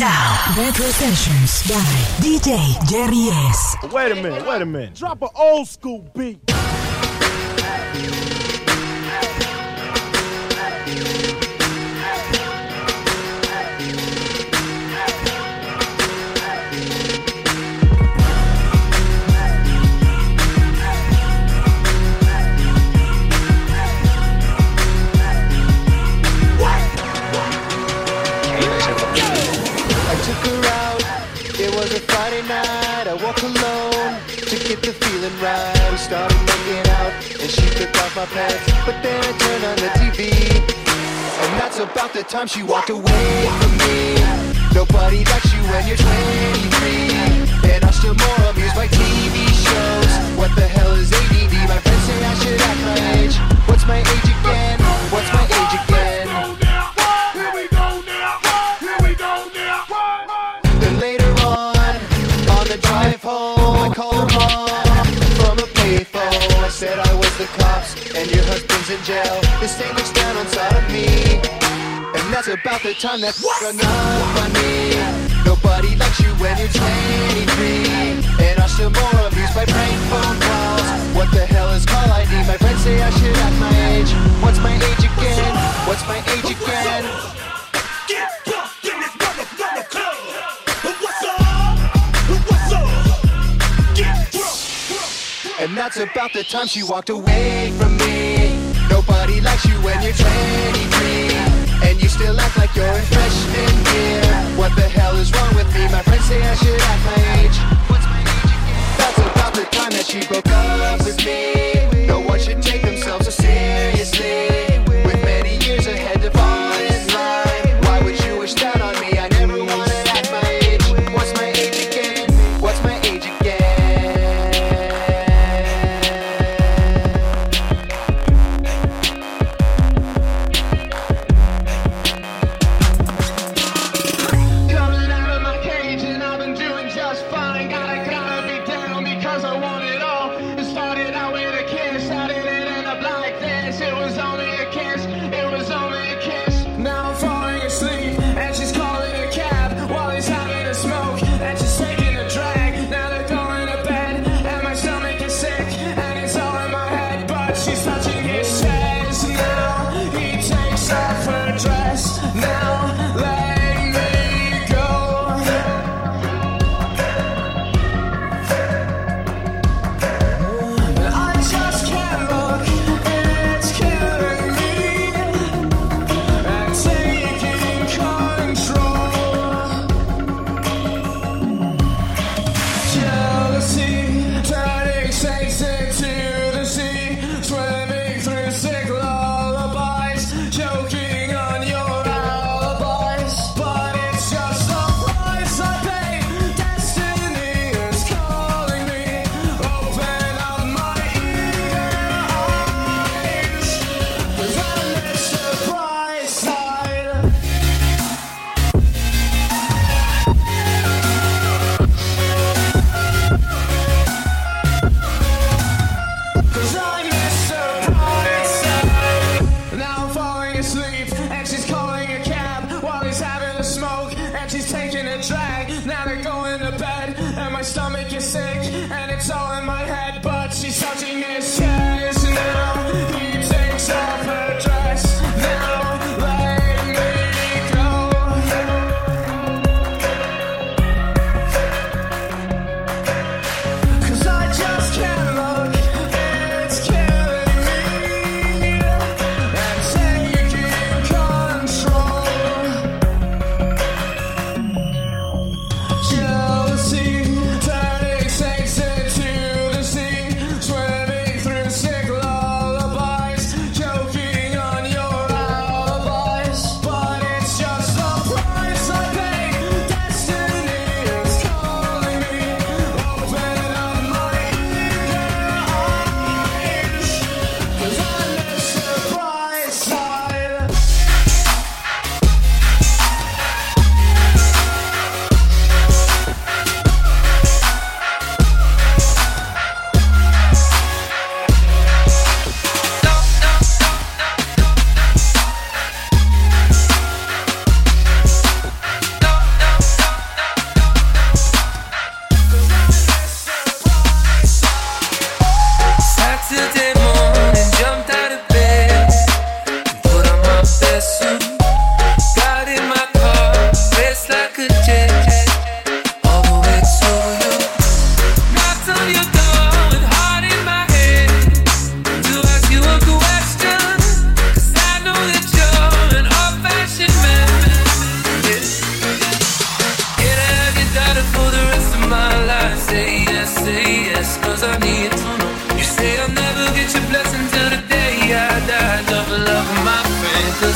Now, Retro Sessions by DJ Jerry S. Wait a minute, wait a minute. Drop an old school beat. Feeling right. We started making out, and she took off my pants. But then I turned on the TV, and that's about the time she walked away from me. Nobody likes you when you're 23, and I'm still more amused by TV shows. What the hell is ADD? My friends say I should act my age. What's my age again? What's my age again? Then later on, on the drive home, and your husband's in jail. This thing looks down on side of me. And that's about the time that that's enough on me. Nobody likes you when you're 23. And I'm still more amused by prank phone calls. What the hell is call ID? My friends say I should act my age. What's my age again? What's my age again? And that's about the time she walked away from me. Nobody likes you when you're 23. And you still act like you're in freshman year. What the hell is wrong with me? My friends say I should act my age. That's about the time that she broke up with me. No bed and my stomach is sick and it's all in my head,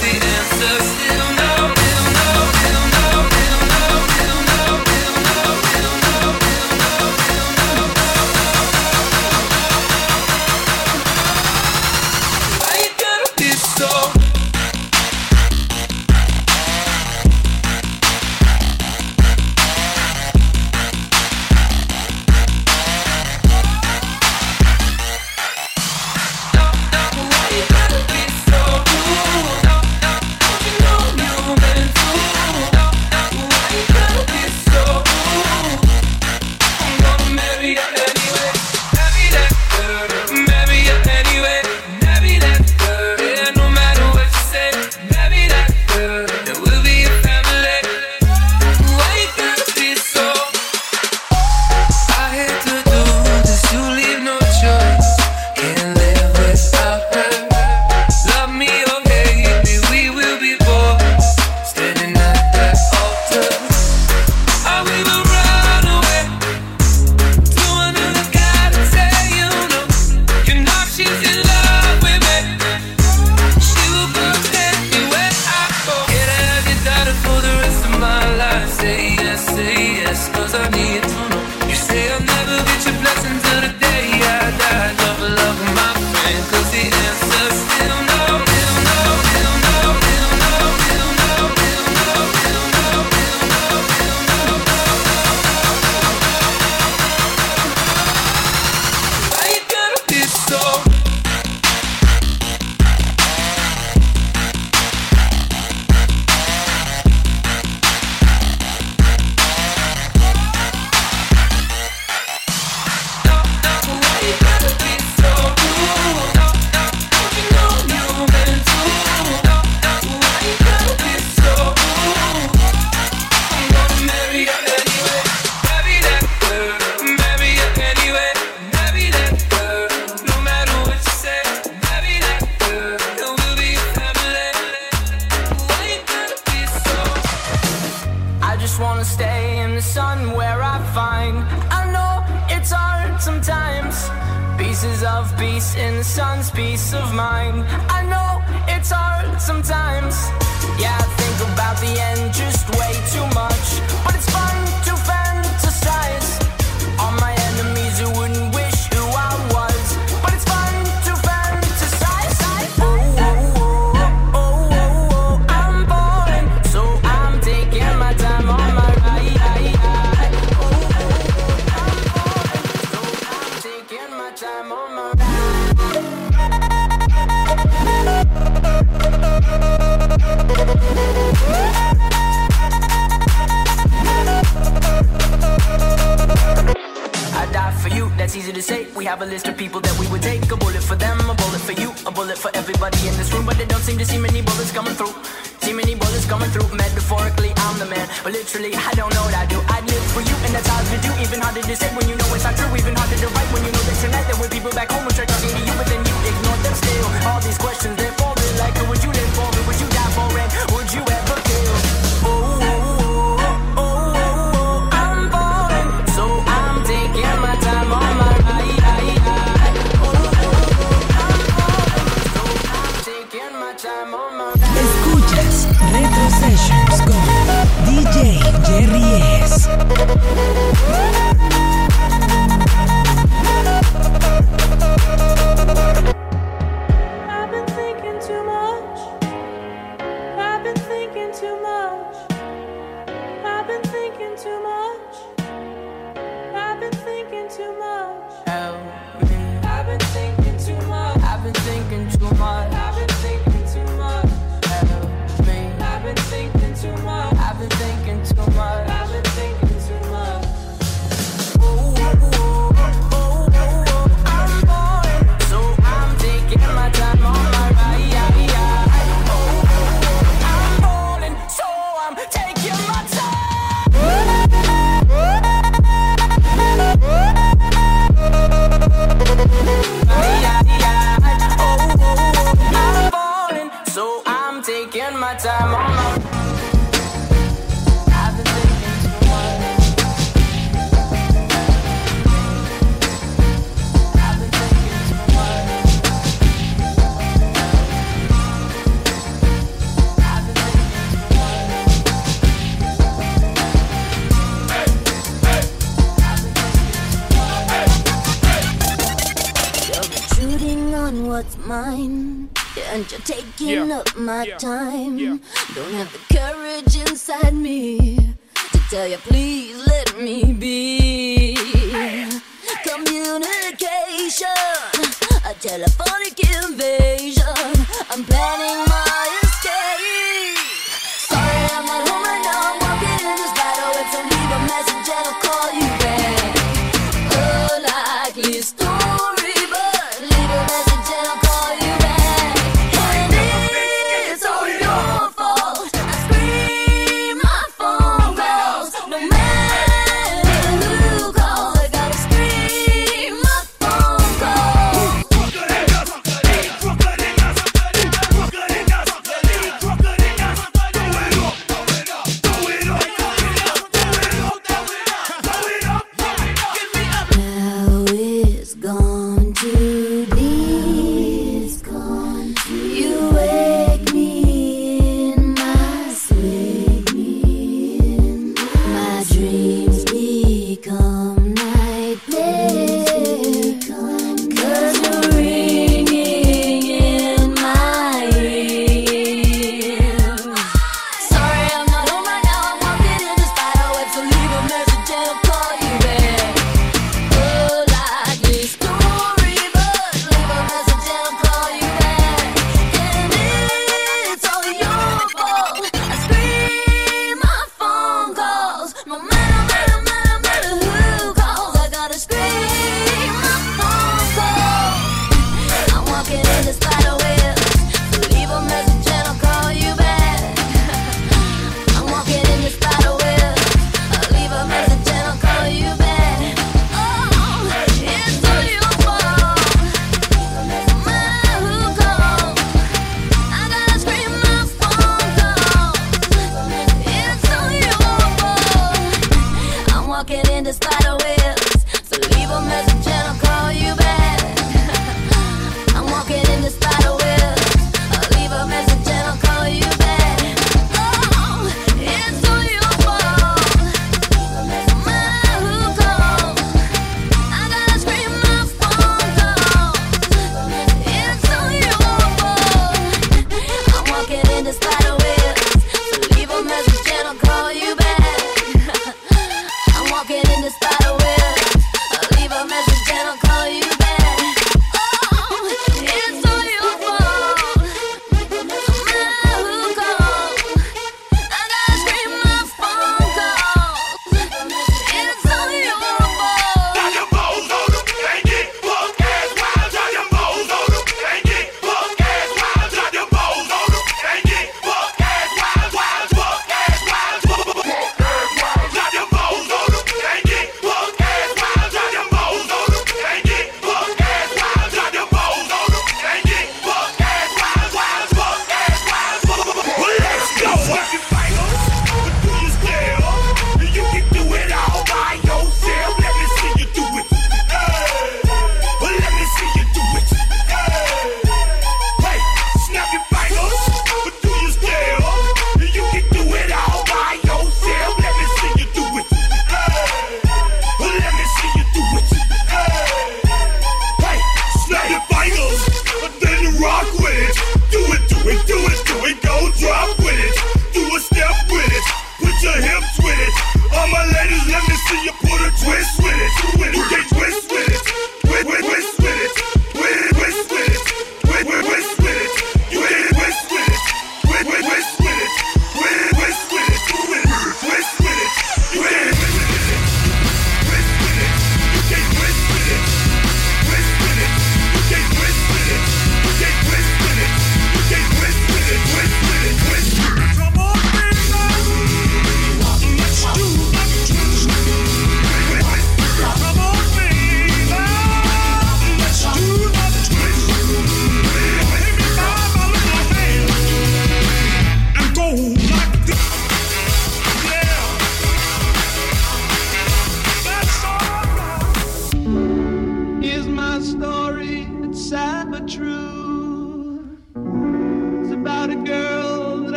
the answer's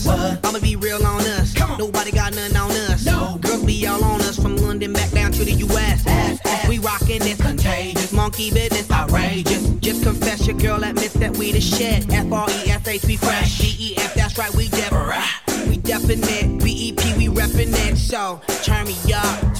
us. What? I'ma be real on us. Come on. Nobody got nothing on us. No. Girls be all on us from London back down to the US. Ass. We rockin' this contagious monkey business outrageous. Just confess your girl admits that we the shit. F R E S H we fresh. G E F that's right we def. We definite. B E P we reppin' it. So turn me up.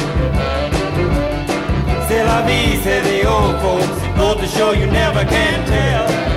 vis-a-vis the old folks. Goes to show you never can tell.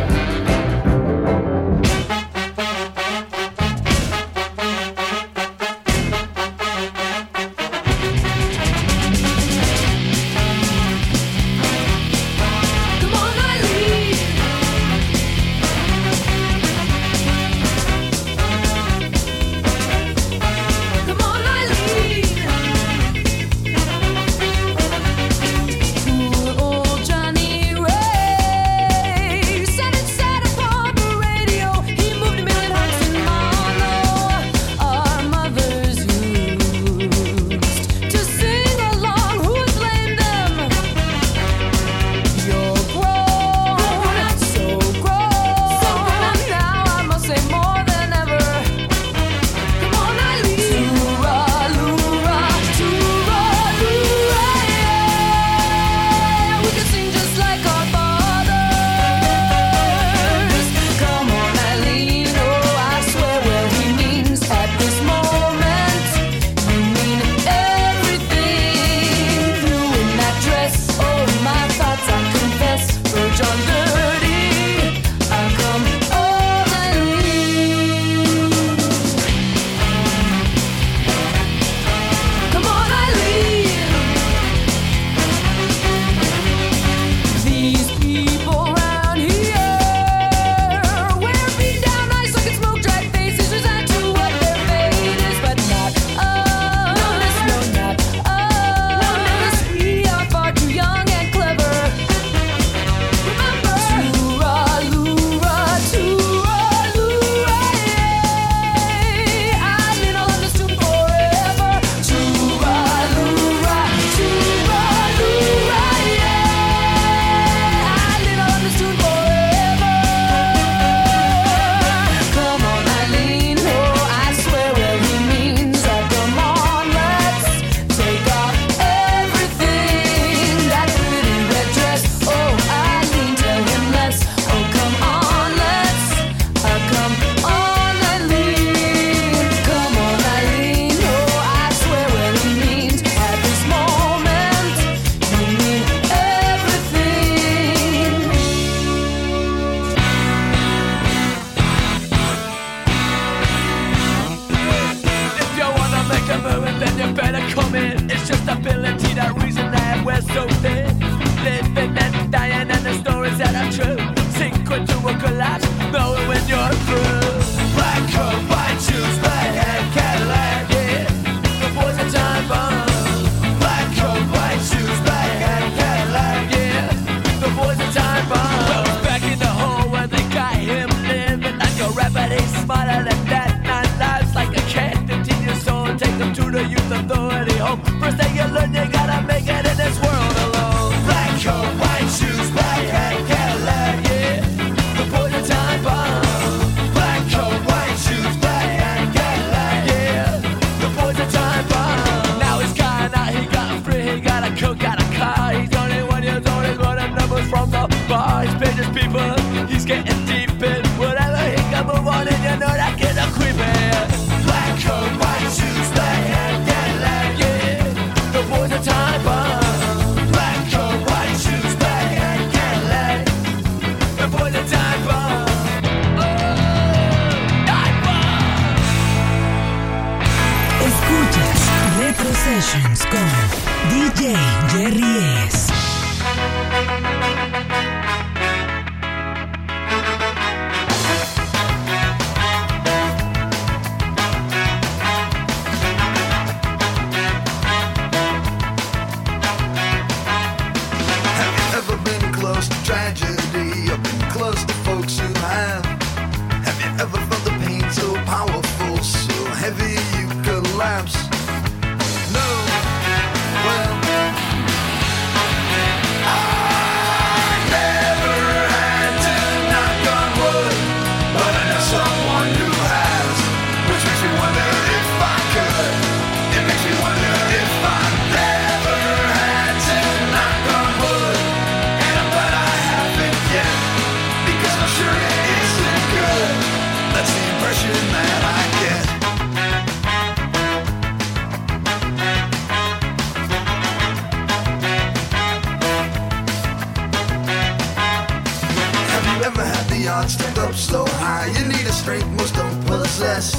hard, up, so high. You need a strength most don't possess.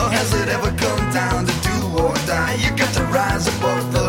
Or has it ever come down to do or die? You got to rise above the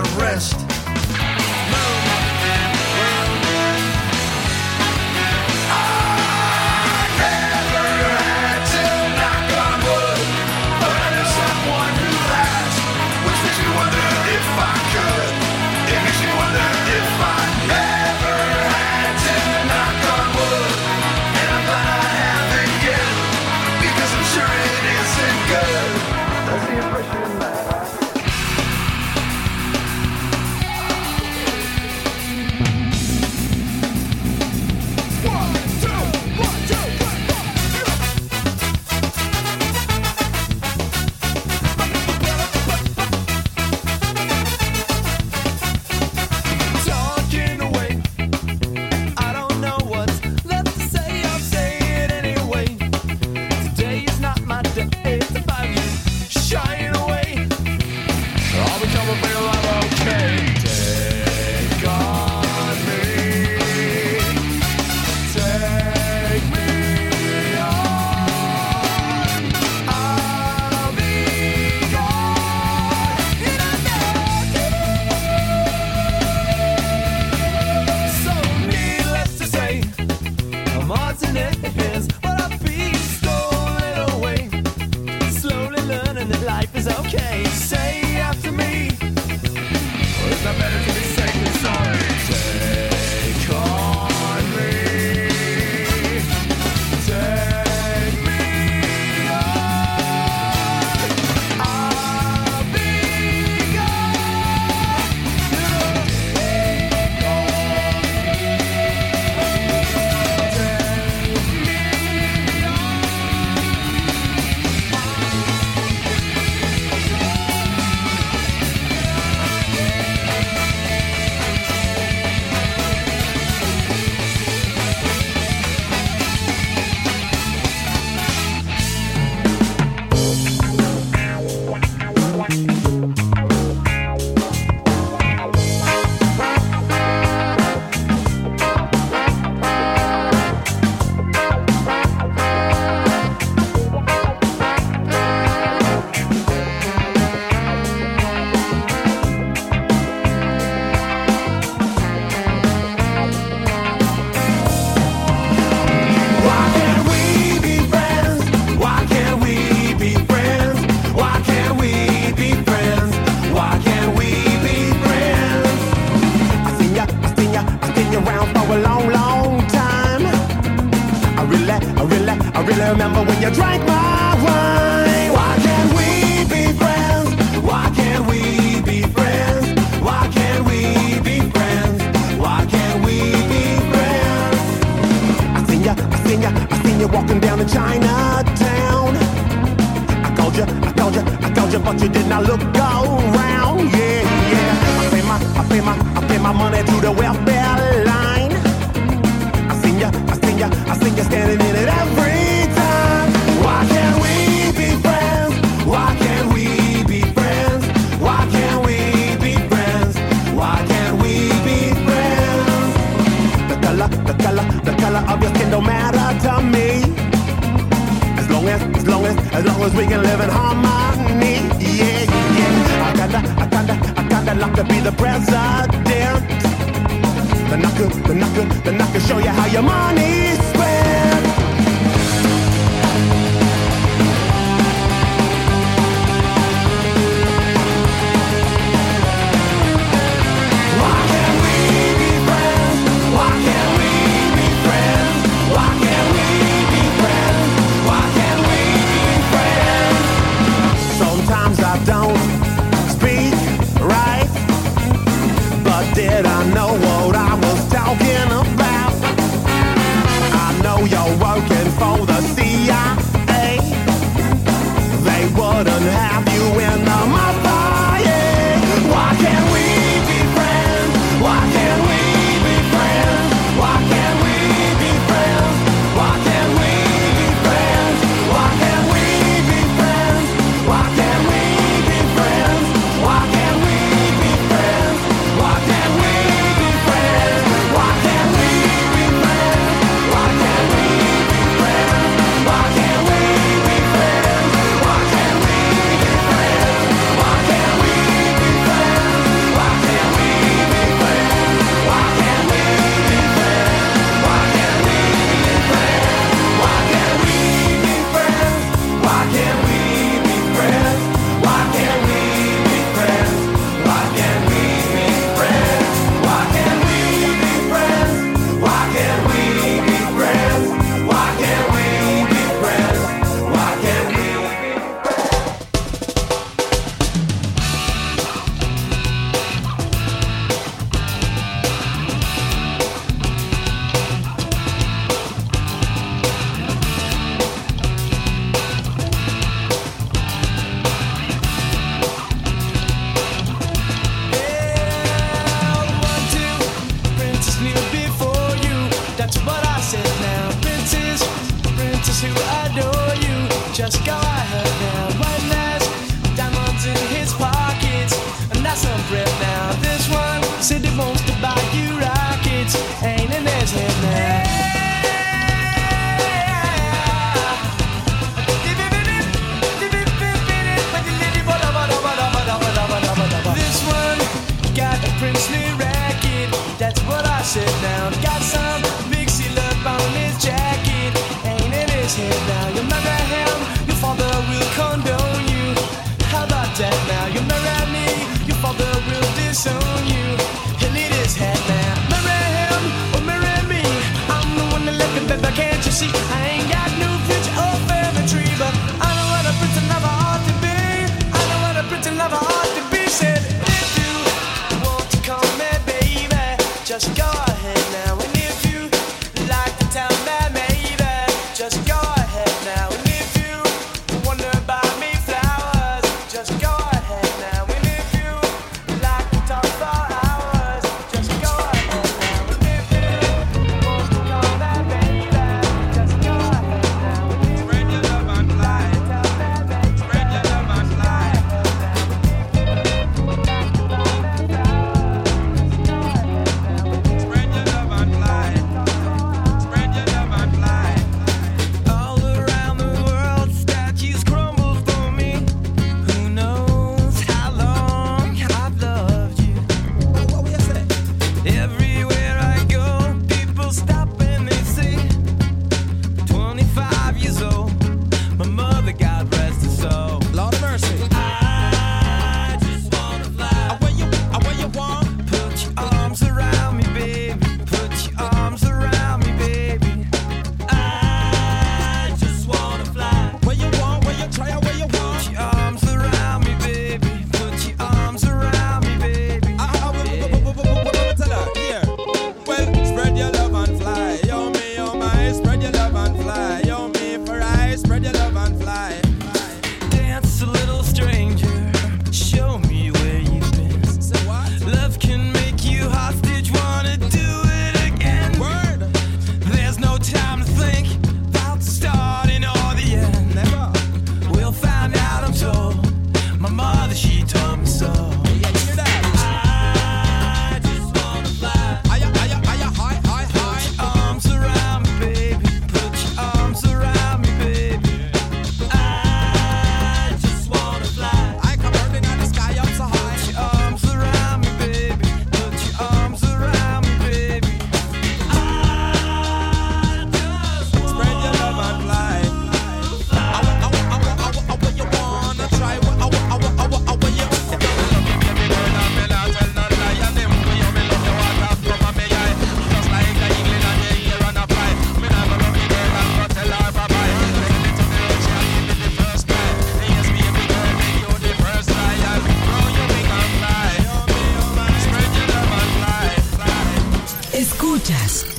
as long as we can live in harmony. Yeah, yeah. I kinda, I kinda, I kinda like to be the president. Then I could, then I could, then I could show you how your money.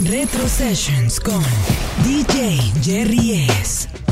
Retro Sessions con DJ Jerry S.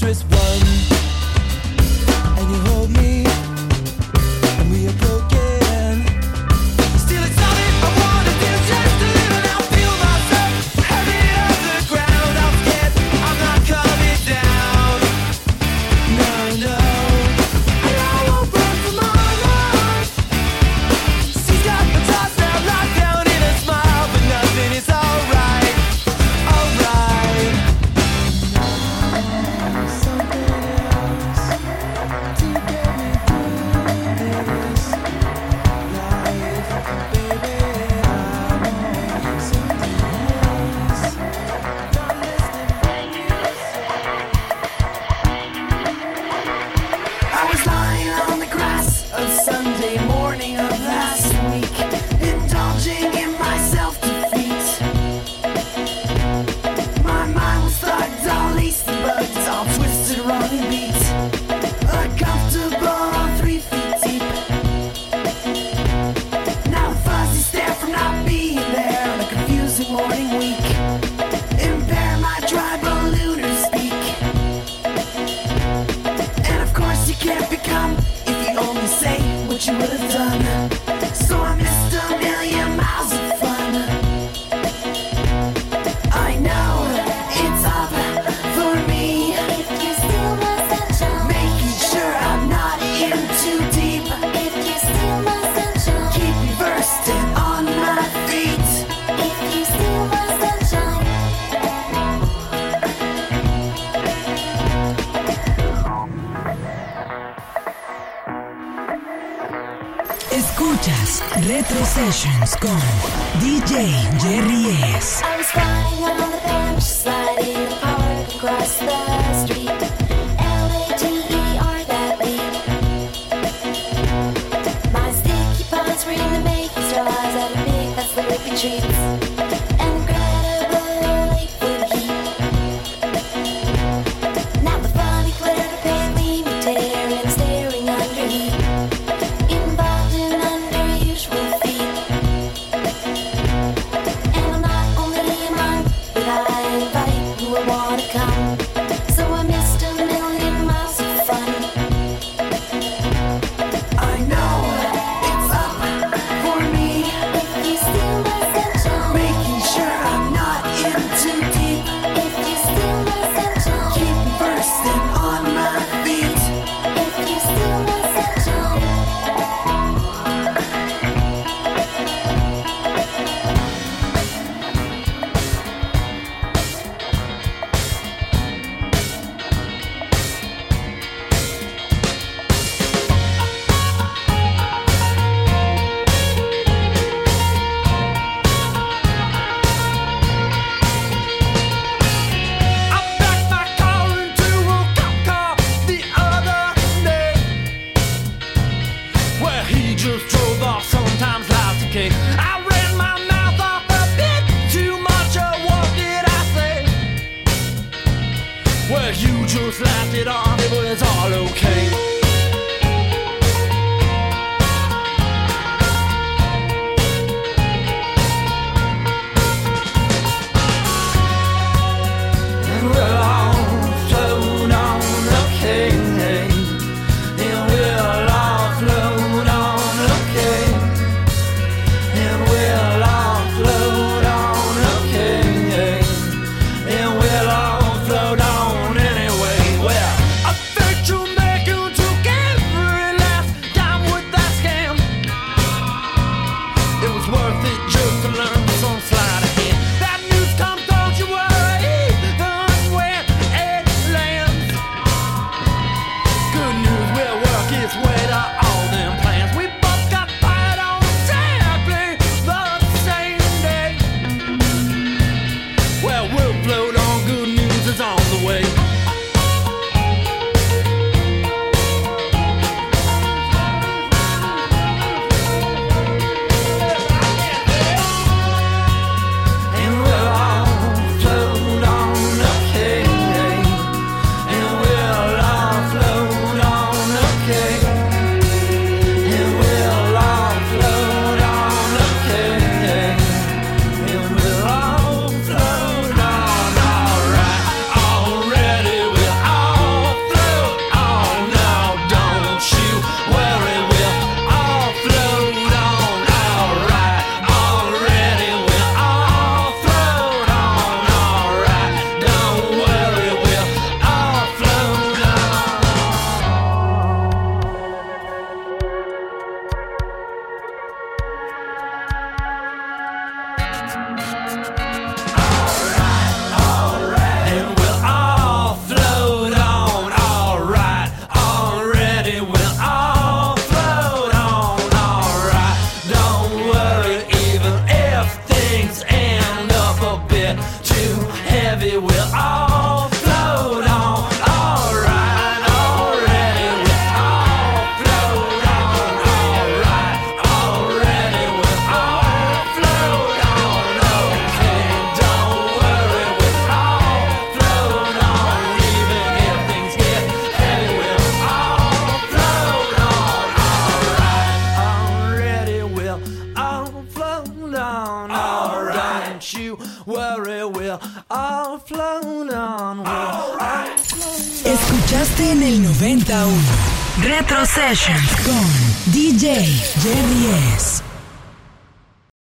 mattress.